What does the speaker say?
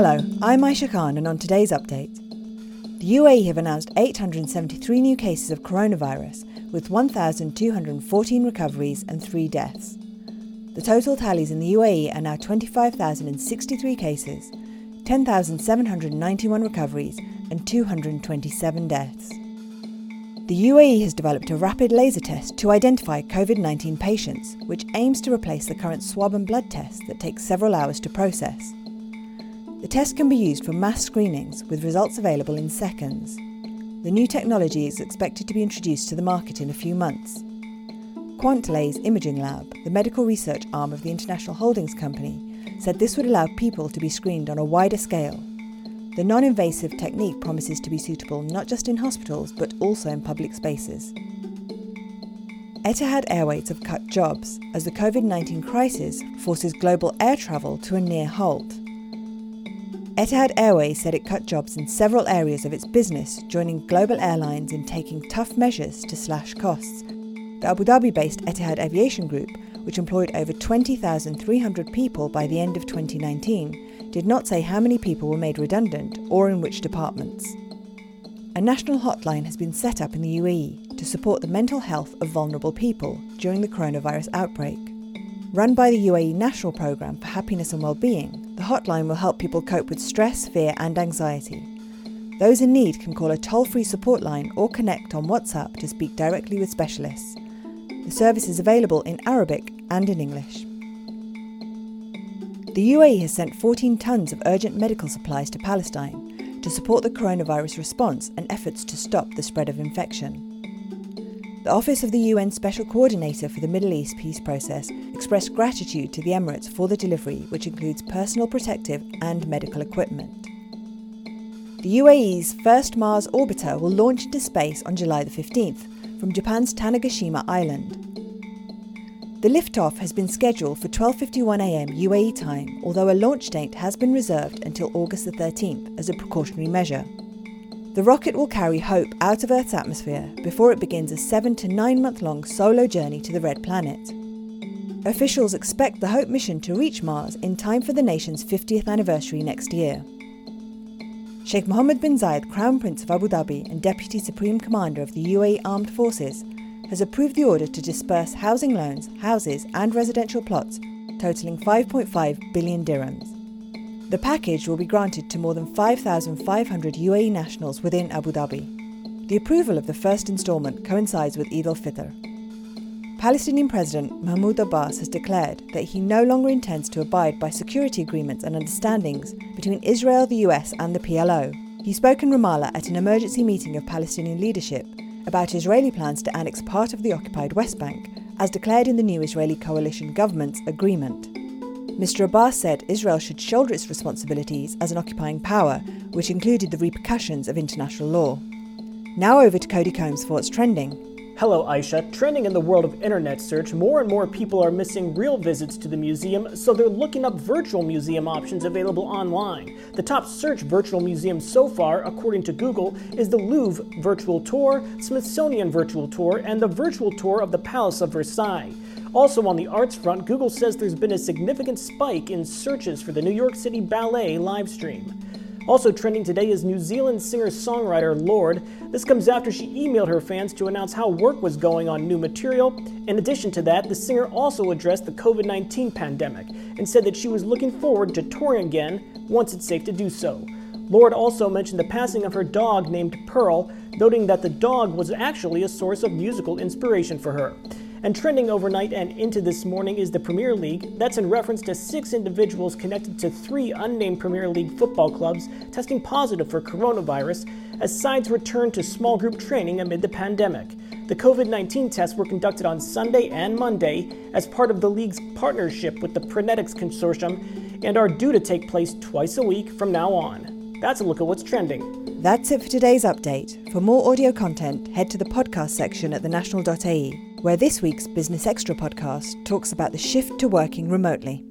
Hello, I'm Aisha Khan, and on today's update, the UAE have announced 873 new cases of coronavirus, with 1,214 recoveries and 3 deaths. The total tallies in the UAE are now 25,063 cases, 10,791 recoveries, and 227 deaths. The UAE has developed a rapid laser test to identify COVID 19 patients, which aims to replace the current swab and blood test that takes several hours to process. The test can be used for mass screenings with results available in seconds. The new technology is expected to be introduced to the market in a few months. QuantLase Imaging Lab, the medical research arm of the International Holdings Company, said this would allow people to be screened on a wider scale. The non invasive technique promises to be suitable not just in hospitals but also in public spaces. Etihad Airways have cut jobs as the COVID 19 crisis forces global air travel to a near halt. Etihad Airways said it cut jobs in several areas of its business, joining global airlines in taking tough measures to slash costs. The Abu Dhabi based Etihad Aviation Group, which employed over 20,300 people by the end of 2019, did not say how many people were made redundant or in which departments. A national hotline has been set up in the UAE to support the mental health of vulnerable people during the coronavirus outbreak. Run by the UAE National Programme for Happiness and Wellbeing, the hotline will help people cope with stress, fear, and anxiety. Those in need can call a toll free support line or connect on WhatsApp to speak directly with specialists. The service is available in Arabic and in English. The UAE has sent 14 tons of urgent medical supplies to Palestine to support the coronavirus response and efforts to stop the spread of infection. The Office of the UN Special Coordinator for the Middle East peace process expressed gratitude to the Emirates for the delivery, which includes personal protective and medical equipment. The UAE's first Mars orbiter will launch into space on July the 15th from Japan's Tanegashima Island. The liftoff has been scheduled for 12:51 a.m. UAE time, although a launch date has been reserved until August the 13th as a precautionary measure. The rocket will carry Hope out of Earth's atmosphere before it begins a seven to nine month long solo journey to the Red Planet. Officials expect the Hope mission to reach Mars in time for the nation's 50th anniversary next year. Sheikh Mohammed bin Zayed, Crown Prince of Abu Dhabi and Deputy Supreme Commander of the UAE Armed Forces, has approved the order to disperse housing loans, houses, and residential plots totaling 5.5 billion dirhams. The package will be granted to more than 5,500 UAE nationals within Abu Dhabi. The approval of the first instalment coincides with Eid al Fitr. Palestinian President Mahmoud Abbas has declared that he no longer intends to abide by security agreements and understandings between Israel, the US, and the PLO. He spoke in Ramallah at an emergency meeting of Palestinian leadership about Israeli plans to annex part of the occupied West Bank, as declared in the new Israeli coalition government's agreement. Mr. Abbas said Israel should shoulder its responsibilities as an occupying power, which included the repercussions of international law. Now over to Cody Combs for what's trending. Hello, Aisha. Trending in the world of internet search, more and more people are missing real visits to the museum, so they're looking up virtual museum options available online. The top search virtual museum so far, according to Google, is the Louvre Virtual Tour, Smithsonian Virtual Tour, and the Virtual Tour of the Palace of Versailles. Also, on the arts front, Google says there's been a significant spike in searches for the New York City Ballet livestream. Also trending today is New Zealand singer songwriter Lorde. This comes after she emailed her fans to announce how work was going on new material. In addition to that, the singer also addressed the COVID 19 pandemic and said that she was looking forward to touring again once it's safe to do so. Lorde also mentioned the passing of her dog named Pearl, noting that the dog was actually a source of musical inspiration for her. And trending overnight and into this morning is the Premier League. That's in reference to six individuals connected to three unnamed Premier League football clubs testing positive for coronavirus as sides return to small group training amid the pandemic. The COVID 19 tests were conducted on Sunday and Monday as part of the league's partnership with the Prenetics Consortium and are due to take place twice a week from now on. That's a look at what's trending. That's it for today's update. For more audio content, head to the podcast section at thenational.ae where this week's Business Extra podcast talks about the shift to working remotely.